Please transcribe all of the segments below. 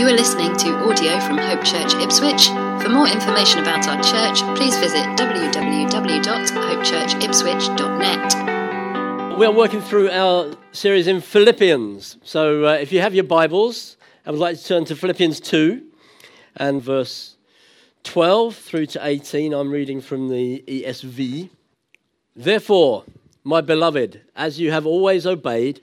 You are listening to audio from Hope Church Ipswich. For more information about our church, please visit www.hopechurchipswich.net. We are working through our series in Philippians. So uh, if you have your Bibles, I would like to turn to Philippians 2 and verse 12 through to 18. I'm reading from the ESV. Therefore, my beloved, as you have always obeyed,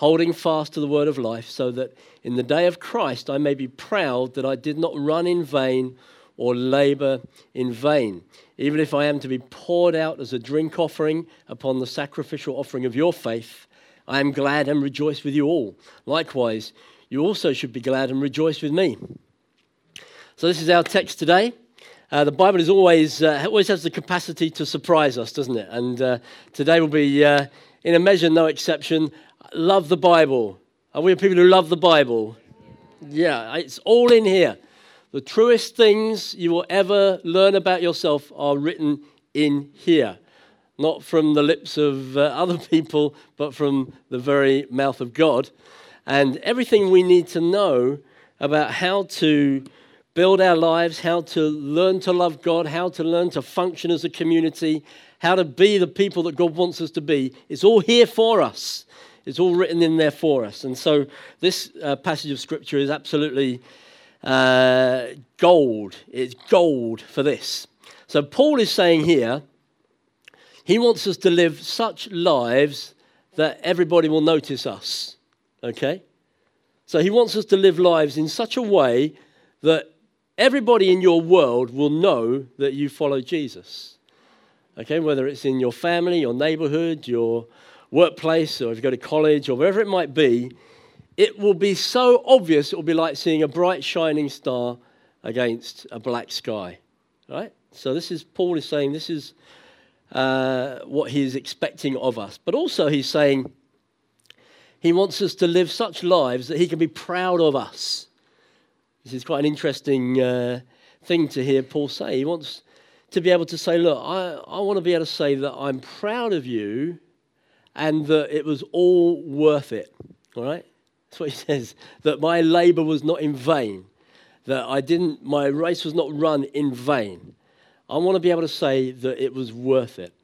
holding fast to the word of life, so that in the day of Christ I may be proud that I did not run in vain or labor in vain. Even if I am to be poured out as a drink offering upon the sacrificial offering of your faith, I am glad and rejoice with you all. Likewise, you also should be glad and rejoice with me. So, this is our text today. Uh, the Bible is always, uh, always has the capacity to surprise us, doesn't it? And uh, today will be, uh, in a measure, no exception love the Bible? Are we people who love the Bible? Yeah, it's all in here. The truest things you will ever learn about yourself are written in here. Not from the lips of uh, other people, but from the very mouth of God. And everything we need to know about how to build our lives, how to learn to love God, how to learn to function as a community, how to be the people that God wants us to be, it's all here for us. It's all written in there for us. And so this uh, passage of Scripture is absolutely uh, gold. It's gold for this. So Paul is saying here, he wants us to live such lives that everybody will notice us. Okay? So he wants us to live lives in such a way that everybody in your world will know that you follow Jesus. Okay, whether it's in your family, your neighborhood, your workplace or if you go to college or wherever it might be, it will be so obvious it will be like seeing a bright shining star against a black sky. Right? So this is Paul is saying this is uh, what he is expecting of us. But also he's saying he wants us to live such lives that he can be proud of us. This is quite an interesting uh, thing to hear Paul say. He wants to be able to say, Look, I, I want to be able to say that I'm proud of you and that it was all worth it. All right? That's what he says. That my labor was not in vain. That I didn't, my race was not run in vain. I want to be able to say that it was worth it.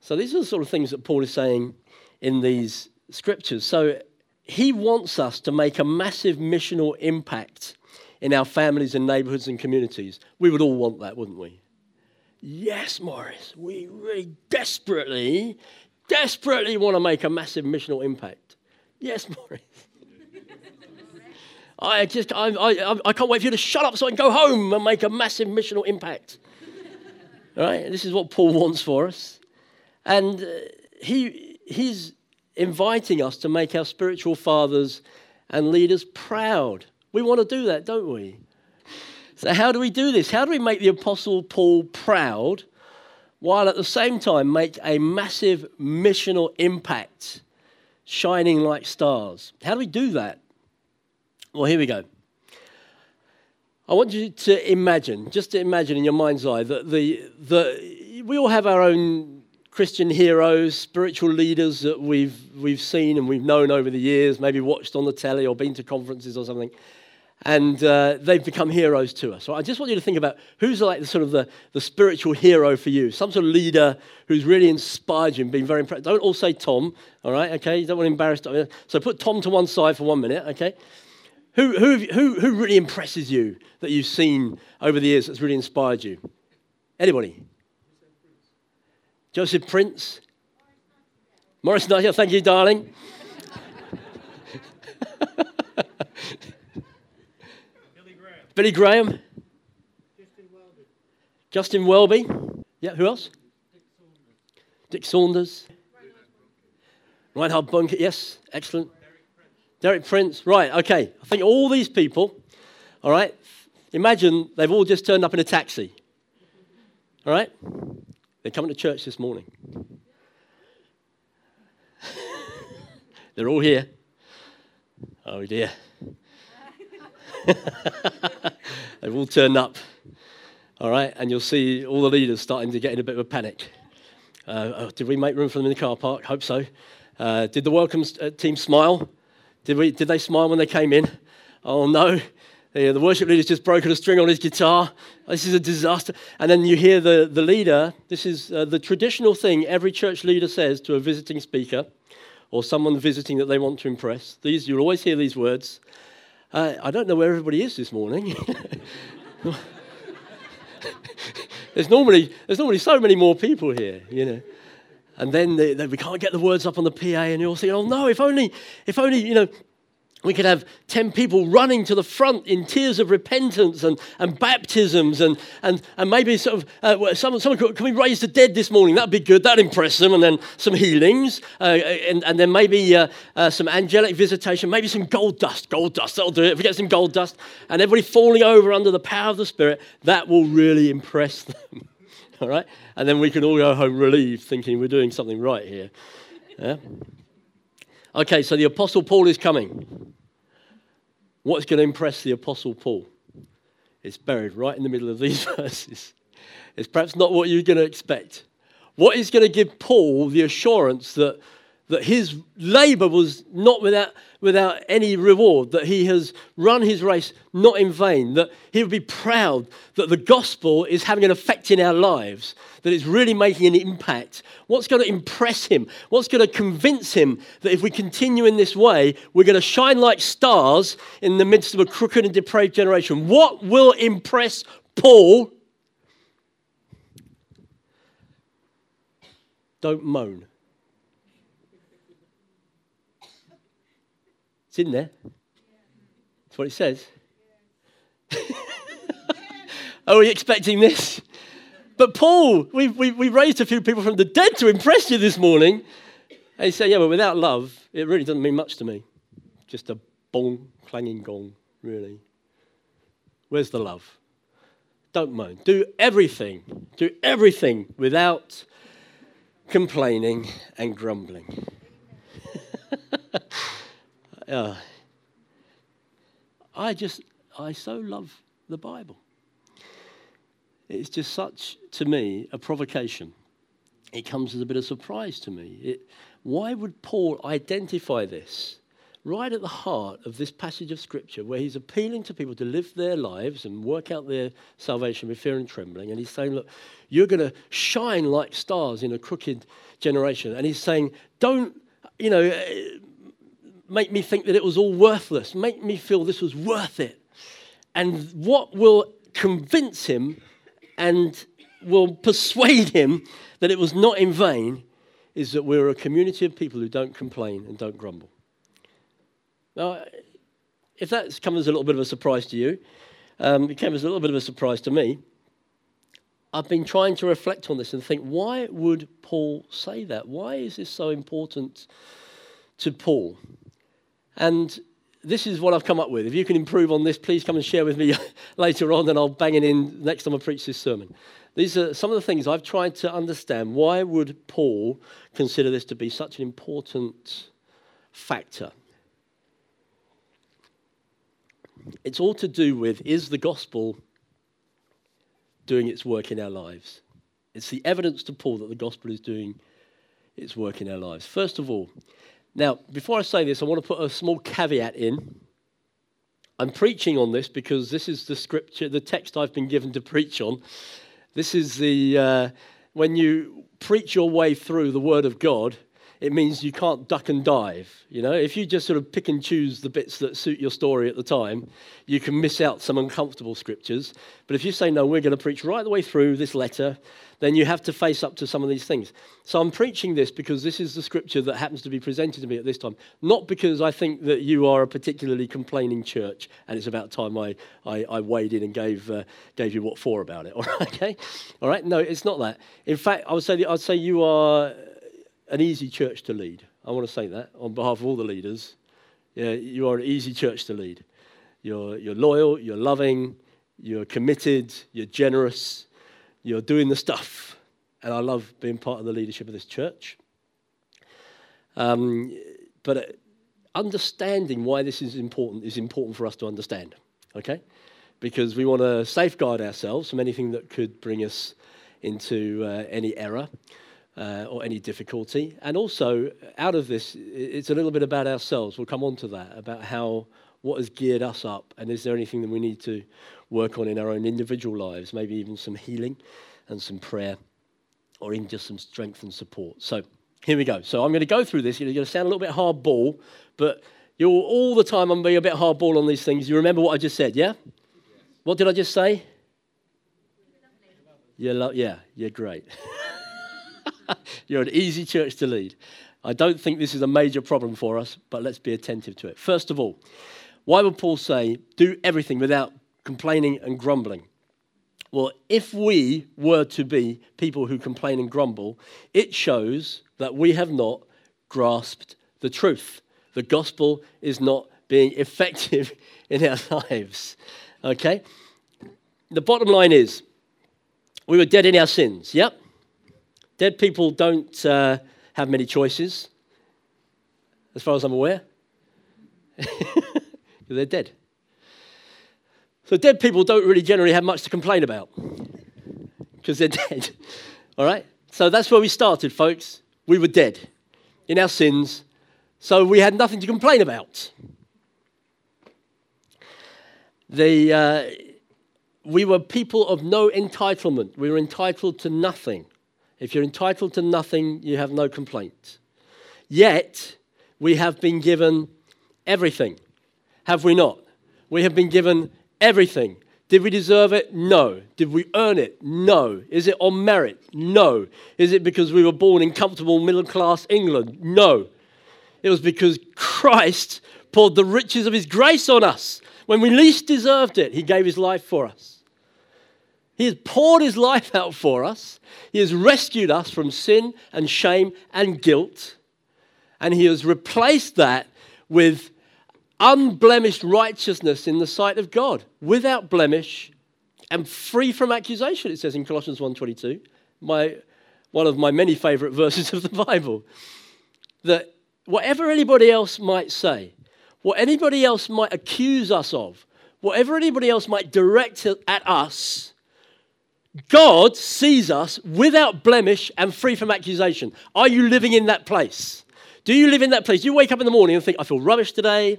So these are the sort of things that Paul is saying in these scriptures. So he wants us to make a massive missional impact in our families and neighborhoods and communities. We would all want that, wouldn't we? Yes, Morris, we really desperately desperately want to make a massive missional impact. Yes, Maurice. I just, I, I, I can't wait for you to shut up so I can go home and make a massive missional impact. All right? This is what Paul wants for us. And uh, he, he's inviting us to make our spiritual fathers and leaders proud. We want to do that, don't we? So, how do we do this? How do we make the Apostle Paul proud while at the same time make a massive missional impact, shining like stars. How do we do that? Well, here we go. I want you to imagine, just to imagine in your mind's eye, that the, the, we all have our own Christian heroes, spiritual leaders that we've, we've seen and we've known over the years, maybe watched on the telly or been to conferences or something and uh, they've become heroes to us. So I just want you to think about who's like the sort of the, the spiritual hero for you, some sort of leader who's really inspired you and been very impressed. Don't all say Tom, all right? Okay, you don't want to embarrass Tom. So put Tom to one side for one minute, okay? Who, who, who, who really impresses you that you've seen over the years that's really inspired you? Anybody? Joseph Prince? Morris Nightingale, thank you, darling. Billy Graham. Justin Welby. Justin Welby. Yeah, who else? Dick Saunders. Reinhard Bonnke, yes, excellent. Derek Prince. right, okay. I think all these people, all right, imagine they've all just turned up in a taxi. All right? They're coming to church this morning. They're all here. Oh dear. They've all turned up. All right, and you'll see all the leaders starting to get in a bit of a panic. Uh, oh, did we make room for them in the car park? Hope so. Uh, did the welcome uh, team smile? Did, we, did they smile when they came in? Oh no. Yeah, the worship leader's just broken a string on his guitar. This is a disaster. And then you hear the, the leader. This is uh, the traditional thing every church leader says to a visiting speaker or someone visiting that they want to impress. These, you'll always hear these words. Uh, I don't know where everybody is this morning. there's, normally, there's normally so many more people here, you know. And then they, they, we can't get the words up on the PA, and you're thinking, oh no, if only, if only, you know, we could have 10 people running to the front in tears of repentance and, and baptisms and, and, and maybe sort of uh, someone, someone could, can we raise the dead this morning? That'd be good. That'd impress them. And then some healings uh, and, and then maybe uh, uh, some angelic visitation maybe some gold dust gold dust. That'll do it. If we get some gold dust and everybody falling over under the power of the spirit that will really impress them. All right? And then we can all go home relieved thinking we're doing something right here. Yeah Okay, so the Apostle Paul is coming. What's going to impress the Apostle Paul? It's buried right in the middle of these verses. It's perhaps not what you're going to expect. What is going to give Paul the assurance that that his labor was not without, without any reward, that he has run his race not in vain, that he would be proud that the gospel is having an effect in our lives, that it's really making an impact. What's going to impress him? What's going to convince him that if we continue in this way, we're going to shine like stars in the midst of a crooked and depraved generation? What will impress Paul? Don't moan. It's in there. That's what it says. Are we expecting this? But Paul, we, we, we raised a few people from the dead to impress you this morning. And he said, Yeah, but without love, it really doesn't mean much to me. Just a bong, clanging gong, really. Where's the love? Don't moan. Do everything, do everything without complaining and grumbling. Uh, I just, I so love the Bible. It's just such, to me, a provocation. It comes as a bit of surprise to me. It, why would Paul identify this right at the heart of this passage of Scripture where he's appealing to people to live their lives and work out their salvation with fear and trembling? And he's saying, Look, you're going to shine like stars in a crooked generation. And he's saying, Don't, you know, make me think that it was all worthless, make me feel this was worth it. And what will convince him and will persuade him that it was not in vain is that we're a community of people who don't complain and don't grumble. Now, if that's come as a little bit of a surprise to you, um, it came as a little bit of a surprise to me. I've been trying to reflect on this and think, why would Paul say that? Why is this so important to Paul? And this is what I've come up with. If you can improve on this, please come and share with me later on, and I'll bang it in next time I preach this sermon. These are some of the things I've tried to understand. Why would Paul consider this to be such an important factor? It's all to do with is the gospel doing its work in our lives? It's the evidence to Paul that the gospel is doing its work in our lives. First of all, now, before I say this, I want to put a small caveat in. I'm preaching on this because this is the scripture, the text I've been given to preach on. This is the, uh, when you preach your way through the Word of God, it means you can't duck and dive. You know, if you just sort of pick and choose the bits that suit your story at the time, you can miss out some uncomfortable scriptures. But if you say, no, we're going to preach right the way through this letter, then you have to face up to some of these things. So I'm preaching this because this is the scripture that happens to be presented to me at this time. Not because I think that you are a particularly complaining church and it's about time I, I, I weighed in and gave, uh, gave you what for about it. All right, okay? All right, no, it's not that. In fact, I would say, I'd say you are an easy church to lead. I want to say that on behalf of all the leaders. Yeah, you are an easy church to lead. You're, you're loyal, you're loving, you're committed, you're generous, you're doing the stuff. And I love being part of the leadership of this church. Um, but uh, understanding why this is important is important for us to understand, okay? Because we want to safeguard ourselves from anything that could bring us into uh, any error uh, or any difficulty. And also, out of this, it's a little bit about ourselves. We'll come on to that, about how what has geared us up, and is there anything that we need to work on in our own individual lives, maybe even some healing and some prayer, or even just some strength and support. So, here we go. So I'm going to go through this. You're going to sound a little bit hardball, but you're all the time I'm being a bit hardball on these things. You remember what I just said, yeah? What did I just say? You're lo- yeah, you're great. you're an easy church to lead. I don't think this is a major problem for us, but let's be attentive to it. First of all, why would Paul say, do everything without complaining and grumbling? Well, if we were to be people who complain and grumble, it shows that we have not grasped the truth. The gospel is not being effective in our lives. Okay? The bottom line is we were dead in our sins. Yep. Dead people don't uh, have many choices, as far as I'm aware. They're dead. So dead people don't really generally have much to complain about because they're dead. All right? So that's where we started, folks. We were dead in our sins, so we had nothing to complain about. The, uh, we were people of no entitlement. We were entitled to nothing. If you're entitled to nothing, you have no complaint. Yet, we have been given everything. Have we not? We have been given everything. Did we deserve it? No. Did we earn it? No. Is it on merit? No. Is it because we were born in comfortable middle class England? No. It was because Christ poured the riches of his grace on us. When we least deserved it, he gave his life for us. He has poured his life out for us. He has rescued us from sin and shame and guilt. And he has replaced that with unblemished righteousness in the sight of God, without blemish and free from accusation, it says in Colossians 1.22, my, one of my many favorite verses of the Bible. That whatever anybody else might say, what anybody else might accuse us of, whatever anybody else might direct at us, God sees us without blemish and free from accusation. Are you living in that place? Do you live in that place? Do you wake up in the morning and think, I feel rubbish today.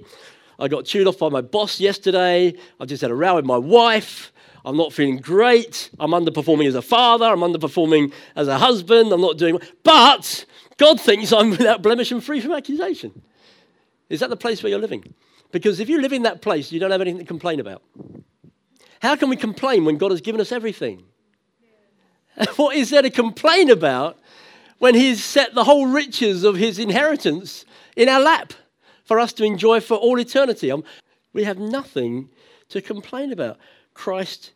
I got chewed off by my boss yesterday. I just had a row with my wife. I'm not feeling great. I'm underperforming as a father. I'm underperforming as a husband. I'm not doing But God thinks I'm without blemish and free from accusation. Is that the place where you're living? Because if you live in that place, you don't have anything to complain about. How can we complain when God has given us everything? what is there to complain about when He's set the whole riches of His inheritance in our lap for us to enjoy for all eternity. Um, we have nothing to complain about. Christ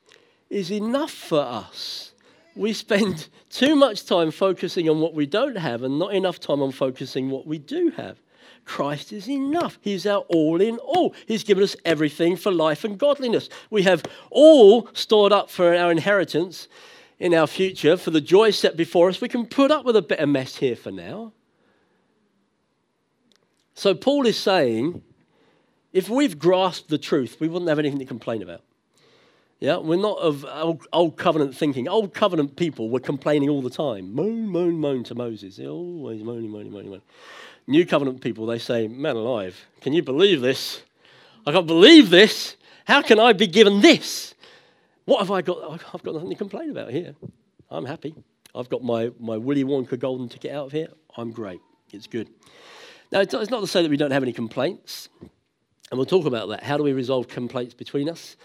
is enough for us. We spend too much time focusing on what we don't have and not enough time on focusing what we do have. Christ is enough. He's our all in all. He's given us everything for life and godliness. We have all stored up for our inheritance in our future for the joy set before us, we can put up with a bit of mess here for now. So, Paul is saying if we've grasped the truth, we wouldn't have anything to complain about. Yeah, we're not of old, old, covenant thinking. Old covenant people were complaining all the time. Moan, moan, moan to Moses. They're always moaning, moaning, moaning, moaning. New covenant people, they say, Man alive, can you believe this? I can't believe this. How can I be given this? What have I got? I've got nothing to complain about here. I'm happy. I've got my, my Willy Wonka golden ticket out of here. I'm great. It's good. Now, it's not to say that we don't have any complaints, and we'll talk about that. How do we resolve complaints between us?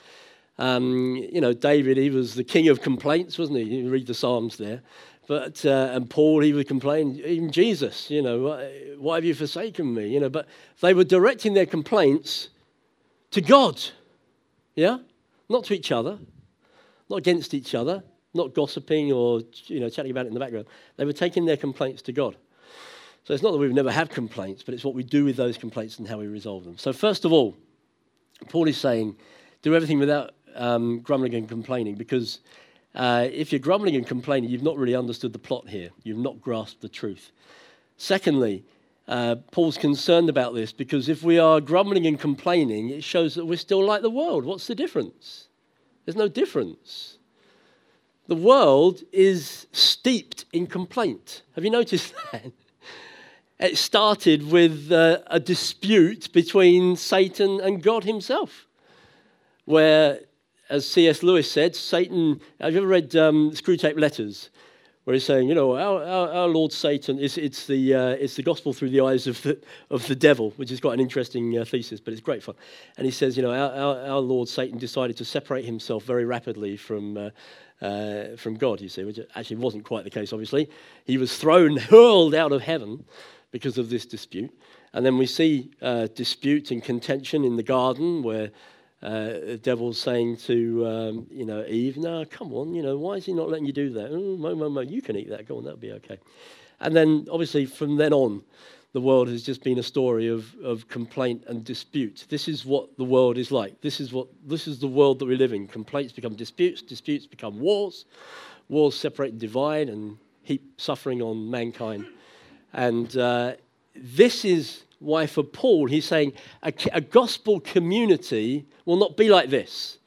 Um, you know, David, he was the king of complaints, wasn't he? You read the Psalms there. But, uh, and Paul, he would complain, even Jesus, you know, why have you forsaken me? You know, but they were directing their complaints to God, yeah? Not to each other not against each other, not gossiping or you know, chatting about it in the background. They were taking their complaints to God. So it's not that we've never had complaints, but it's what we do with those complaints and how we resolve them. So, first of all, Paul is saying, do everything without um, grumbling and complaining because uh, if you're grumbling and complaining, you've not really understood the plot here. You've not grasped the truth. Secondly, uh, Paul's concerned about this because if we are grumbling and complaining, it shows that we're still like the world. What's the difference? There's no difference. The world is steeped in complaint. Have you noticed that? It started with uh, a dispute between Satan and God himself, where, as C.S. Lewis said, Satan. Have you ever read um, Screwtape Letters? Where he's saying, you know, our, our, our Lord Satan, is, it's, the, uh, it's the gospel through the eyes of the, of the devil, which is quite an interesting uh, thesis, but it's great fun. And he says, you know, our, our, our Lord Satan decided to separate himself very rapidly from, uh, uh, from God, you see, which actually wasn't quite the case, obviously. He was thrown, hurled out of heaven because of this dispute. And then we see uh, dispute and contention in the garden where uh, the devil's saying to um, you know Eve, "No, come on, you know, why is he not letting you do that? Oh, mo, mo, mo, you can eat that. Go on, that'll be okay." And then, obviously, from then on, the world has just been a story of, of complaint and dispute. This is what the world is like. This is what this is the world that we live in. Complaints become disputes. Disputes become wars. Wars separate and divide and heap suffering on mankind. And uh, this is why, for Paul, he's saying a, a gospel community will not be like this.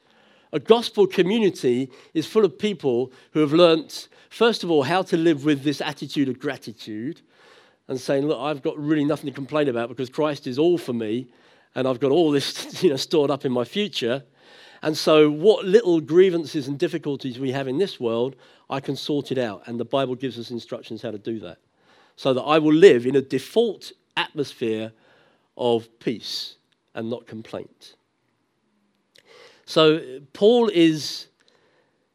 A gospel community is full of people who have learnt, first of all, how to live with this attitude of gratitude and saying, Look, I've got really nothing to complain about because Christ is all for me and I've got all this you know, stored up in my future. And so, what little grievances and difficulties we have in this world, I can sort it out. And the Bible gives us instructions how to do that. So that I will live in a default atmosphere of peace and not complaint. So, Paul is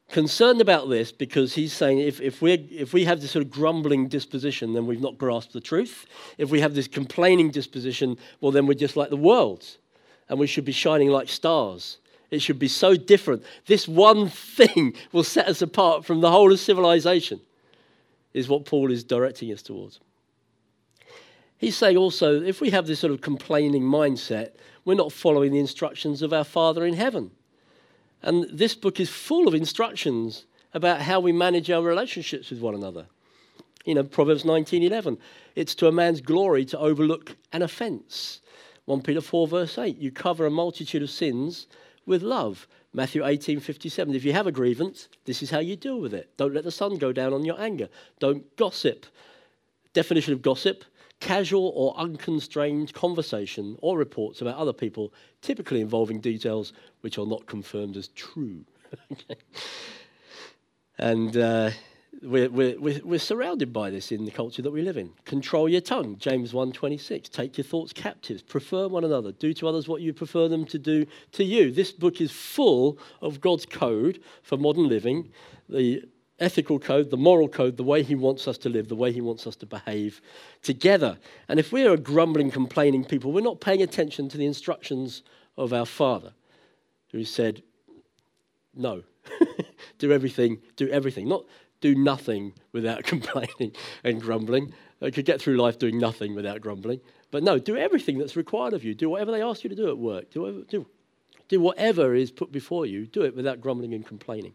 concerned about this because he's saying if, if, we if we have this sort of grumbling disposition, then we've not grasped the truth. If we have this complaining disposition, well, then we're just like the world and we should be shining like stars. It should be so different. This one thing will set us apart from the whole of civilization, is what Paul is directing us towards. He's saying also, if we have this sort of complaining mindset, we're not following the instructions of our Father in heaven. And this book is full of instructions about how we manage our relationships with one another. You know, Proverbs 19:11, it's to a man's glory to overlook an offense. 1 Peter 4 verse 8, you cover a multitude of sins with love. Matthew 18:57, if you have a grievance, this is how you deal with it. Don't let the sun go down on your anger. Don't gossip. Definition of gossip, casual or unconstrained conversation or reports about other people, typically involving details which are not confirmed as true. and uh, we're, we're, we're surrounded by this in the culture that we live in. Control your tongue, James 1.26. Take your thoughts captives. Prefer one another. Do to others what you prefer them to do to you. This book is full of God's code for modern living. The ethical code, the moral code, the way he wants us to live, the way he wants us to behave together. And if we're a grumbling, complaining people, we're not paying attention to the instructions of our Father, who said, No, do everything, do everything. Not do nothing without complaining and grumbling. I could get through life doing nothing without grumbling. But no, do everything that's required of you. Do whatever they ask you to do at work. Do whatever, do, do whatever is put before you. Do it without grumbling and complaining.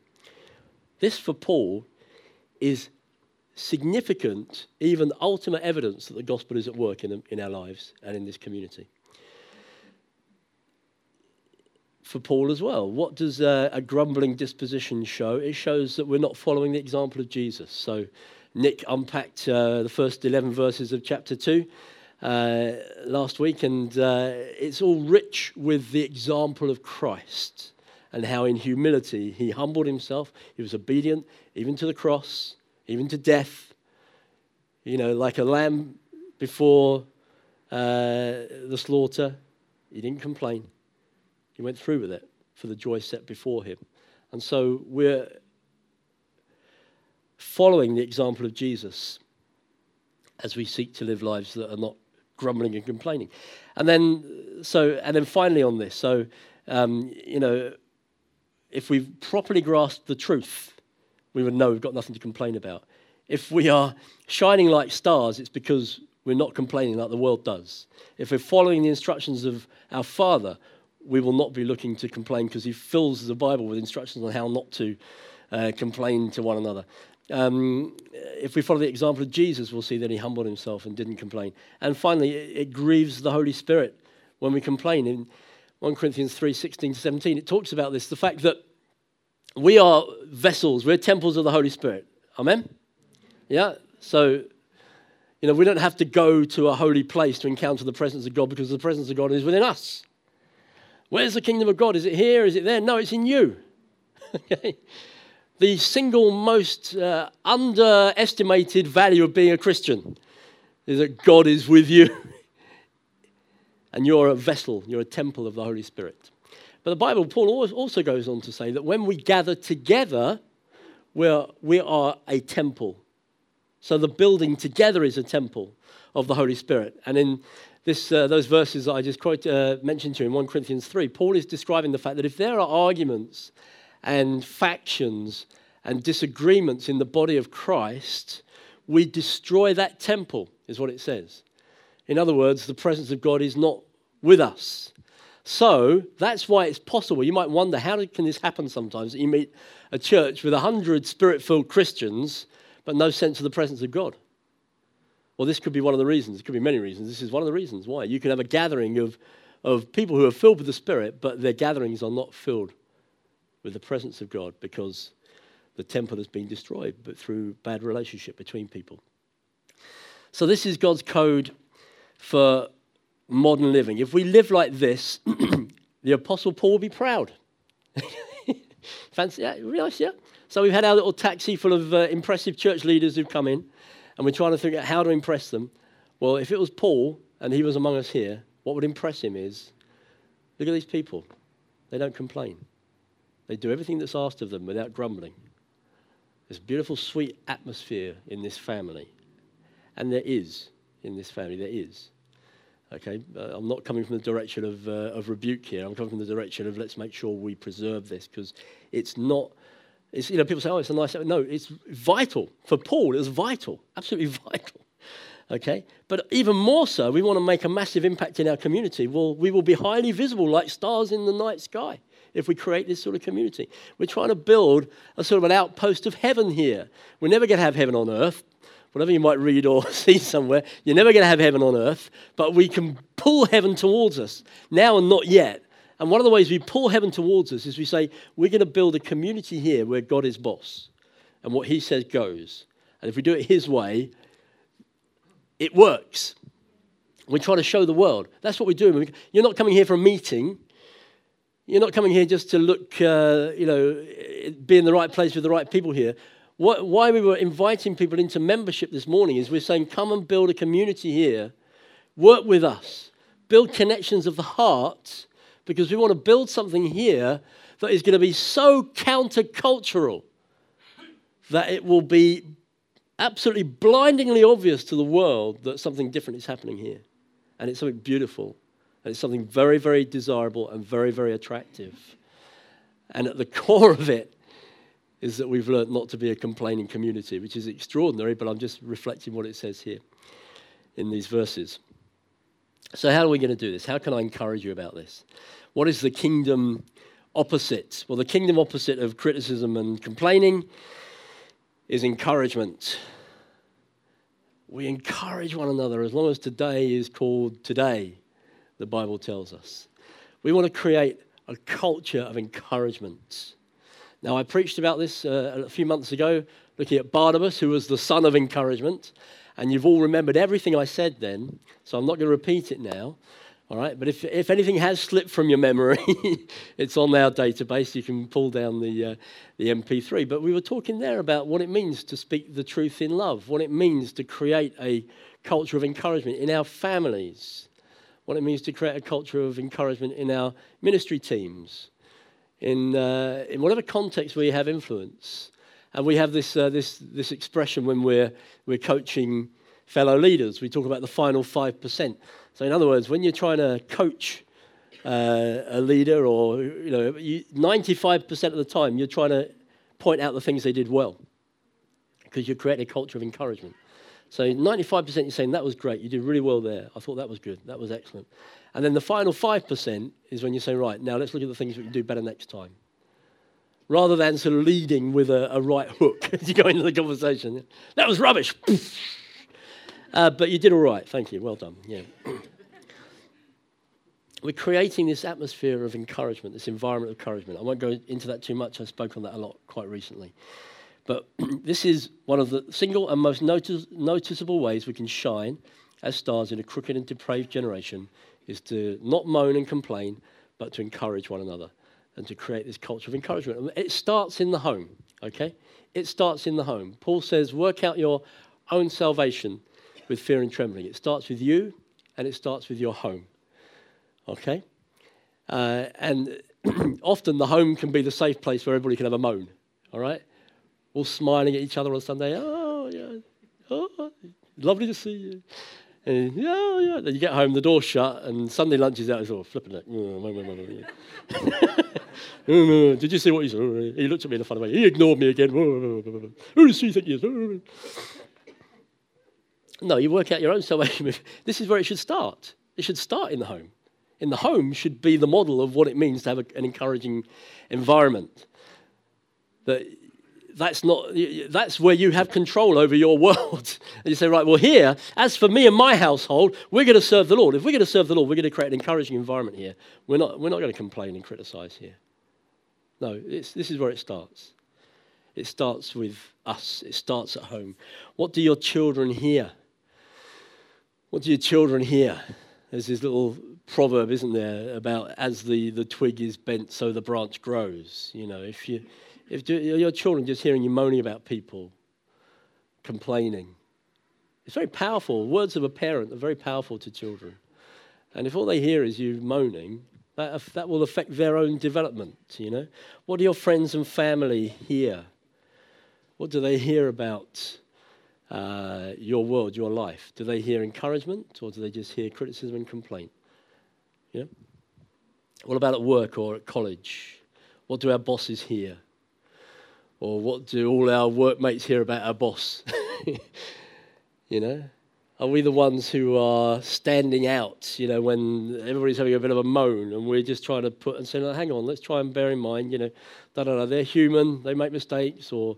This, for Paul, is significant, even ultimate evidence that the gospel is at work in, in our lives and in this community. For Paul as well, what does a, a grumbling disposition show? It shows that we're not following the example of Jesus. So, Nick unpacked uh, the first 11 verses of chapter 2 uh, last week, and uh, it's all rich with the example of Christ and how in humility he humbled himself. He was obedient even to the cross, even to death. You know, like a lamb before uh, the slaughter. He didn't complain. He went through with it for the joy set before him. And so we're following the example of Jesus as we seek to live lives that are not grumbling and complaining. And then, so, and then finally on this, so, um, you know, if we've properly grasped the truth, we would know we've got nothing to complain about. If we are shining like stars, it's because we're not complaining like the world does. If we're following the instructions of our Father, we will not be looking to complain because He fills the Bible with instructions on how not to uh, complain to one another. Um, if we follow the example of Jesus, we'll see that he humbled himself and didn't complain. And finally, it, it grieves the Holy Spirit when we complain. In 1 Corinthians 3 16 to 17, it talks about this the fact that we are vessels, we're temples of the Holy Spirit. Amen? Yeah? So, you know, we don't have to go to a holy place to encounter the presence of God because the presence of God is within us. Where's the kingdom of God? Is it here? Is it there? No, it's in you. The single most uh, underestimated value of being a Christian is that God is with you. and you're a vessel, you're a temple of the Holy Spirit. But the Bible, Paul also goes on to say that when we gather together, we're, we are a temple. So the building together is a temple of the Holy Spirit. And in this, uh, those verses that I just uh, mentioned to you in 1 Corinthians 3, Paul is describing the fact that if there are arguments and factions and disagreements in the body of Christ, we destroy that temple, is what it says. In other words, the presence of God is not with us. So that's why it's possible. You might wonder how can this happen sometimes you meet a church with 100 spirit filled Christians but no sense of the presence of God? Well, this could be one of the reasons. It could be many reasons. This is one of the reasons why. You can have a gathering of, of people who are filled with the Spirit, but their gatherings are not filled with the presence of God because the temple has been destroyed but through bad relationship between people. So, this is God's code for modern living. If we live like this, the Apostle Paul will be proud. Fancy that? Realize, yeah? So we've had our little taxi full of uh, impressive church leaders who've come in, and we're trying to figure out how to impress them. Well, if it was Paul and he was among us here, what would impress him is look at these people. They don't complain, they do everything that's asked of them without grumbling. There's beautiful, sweet atmosphere in this family. And there is in this family, there is. Okay, uh, I'm not coming from the direction of, uh, of rebuke here. I'm coming from the direction of let's make sure we preserve this because it's not. It's, you know, people say, "Oh, it's a nice." No, it's vital for Paul. It was vital, absolutely vital. Okay, but even more so, we want to make a massive impact in our community. Well, we will be highly visible, like stars in the night sky, if we create this sort of community. We're trying to build a sort of an outpost of heaven here. We're never going to have heaven on earth whatever you might read or see somewhere, you're never going to have heaven on earth, but we can pull heaven towards us now and not yet. And one of the ways we pull heaven towards us is we say, we're going to build a community here where God is boss and what he says goes. And if we do it his way, it works. We try to show the world. That's what we're doing. You're not coming here for a meeting. You're not coming here just to look, uh, you know, be in the right place with the right people here. What, why we were inviting people into membership this morning is we're saying, come and build a community here, work with us, build connections of the heart, because we want to build something here that is going to be so countercultural that it will be absolutely blindingly obvious to the world that something different is happening here. And it's something beautiful. And it's something very, very desirable and very, very attractive. And at the core of it is that we've learned not to be a complaining community, which is extraordinary, but I'm just reflecting what it says here in these verses. So, how are we going to do this? How can I encourage you about this? What is the kingdom opposite? Well, the kingdom opposite of criticism and complaining is encouragement. We encourage one another as long as today is called today, the Bible tells us. We want to create a culture of encouragement. Now, I preached about this uh, a few months ago, looking at Barnabas, who was the son of encouragement. And you've all remembered everything I said then, so I'm not going to repeat it now. All right, but if, if anything has slipped from your memory, it's on our database. You can pull down the, uh, the MP3. But we were talking there about what it means to speak the truth in love, what it means to create a culture of encouragement in our families, what it means to create a culture of encouragement in our ministry teams, in, uh, in whatever context we have influence. And we have this, uh, this, this expression when we're, we're coaching fellow leaders. We talk about the final 5%. So, in other words, when you're trying to coach uh, a leader, or you know, you, 95% of the time, you're trying to point out the things they did well because you're creating a culture of encouragement. So 95% you're saying, that was great, you did really well there. I thought that was good, that was excellent. And then the final 5% is when you say, right, now let's look at the things that you do better next time. rather than sort of leading with a, a right hook as you go into the conversation. That was rubbish. uh, but you did all right. Thank you. Well done. Yeah. We're creating this atmosphere of encouragement, this environment of encouragement. I won't go into that too much. I spoke on that a lot quite recently. But this is one of the single and most notice, noticeable ways we can shine as stars in a crooked and depraved generation is to not moan and complain, but to encourage one another and to create this culture of encouragement. It starts in the home, okay? It starts in the home. Paul says, work out your own salvation with fear and trembling. It starts with you and it starts with your home, okay? Uh, and often the home can be the safe place where everybody can have a moan, all right? All smiling at each other on Sunday. Oh, yeah. Oh, lovely to see you. And yeah, yeah. Then you get home, the door's shut, and Sunday lunch is out. It's all flipping it. Did you see what he said? Mm, mm. He looked at me in a funny way. He ignored me again. Mm, Who does think he is? No, you work out your own salvation. This is where it should start. It should start in the home. In the home should be the model of what it means to have an encouraging environment. That that's not that's where you have control over your world. And you say right well here as for me and my household we're going to serve the lord. If we're going to serve the lord we're going to create an encouraging environment here. We're not we're not going to complain and criticize here. No this is where it starts. It starts with us. It starts at home. What do your children hear? What do your children hear? There's this little proverb isn't there about as the, the twig is bent so the branch grows you know. If you if your children just hearing you moaning about people, complaining, it's very powerful. Words of a parent are very powerful to children. And if all they hear is you moaning, that, that will affect their own development, you know? What do your friends and family hear? What do they hear about uh, your world, your life? Do they hear encouragement or do they just hear criticism and complaint? Yeah. What about at work or at college? What do our bosses hear? Or what do all our workmates hear about our boss? you know? Are we the ones who are standing out, you know, when everybody's having a bit of a moan and we're just trying to put and saying, hang on, let's try and bear in mind, you know, da da da, they're human, they make mistakes, or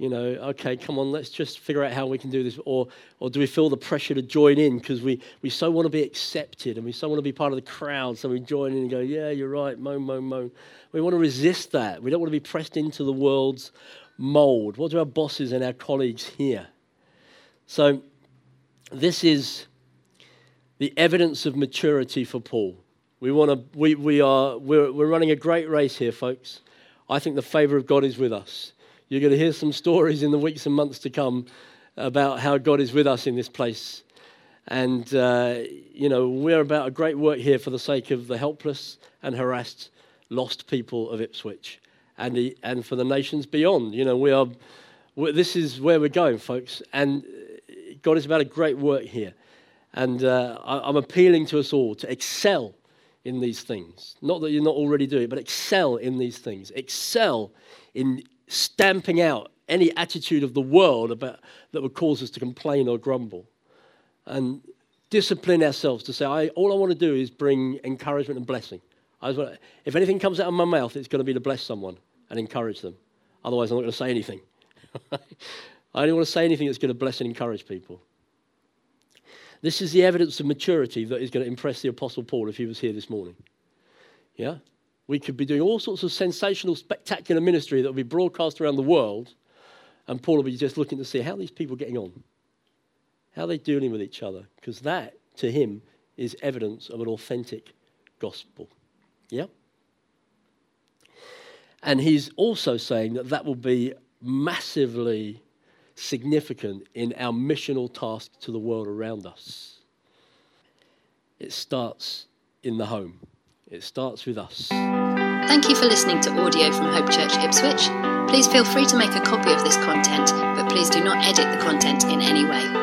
you know, okay, come on, let's just figure out how we can do this. Or, or do we feel the pressure to join in because we, we so want to be accepted and we so want to be part of the crowd, so we join in and go, yeah, you're right, moan, moan, moan. We want to resist that. We don't want to be pressed into the world's mold. What do our bosses and our colleagues hear? So, this is the evidence of maturity for Paul. We want to, we, we are, we're, we're running a great race here, folks. I think the favor of God is with us. You're going to hear some stories in the weeks and months to come about how God is with us in this place. And, uh, you know, we're about a great work here for the sake of the helpless and harassed, lost people of Ipswich and, the, and for the nations beyond. You know, we are, this is where we're going, folks. And God is about a great work here. And uh, I, I'm appealing to us all to excel in these things. Not that you're not already doing it, but excel in these things. Excel in stamping out any attitude of the world about, that would cause us to complain or grumble. And discipline ourselves to say, I, all I want to do is bring encouragement and blessing. Want, if anything comes out of my mouth, it's going to be to bless someone and encourage them. Otherwise, I'm not going to say anything. I only want to say anything that's going to bless and encourage people. This is the evidence of maturity that is going to impress the Apostle Paul if he was here this morning. Yeah? We could be doing all sorts of sensational, spectacular ministry that will be broadcast around the world, and Paul will be just looking to see how these people are getting on. How are they dealing with each other? Because that, to him, is evidence of an authentic gospel. Yeah? And he's also saying that that will be massively significant in our missional task to the world around us. It starts in the home. It starts with us. Thank you for listening to audio from Hope Church Ipswich. Please feel free to make a copy of this content, but please do not edit the content in any way.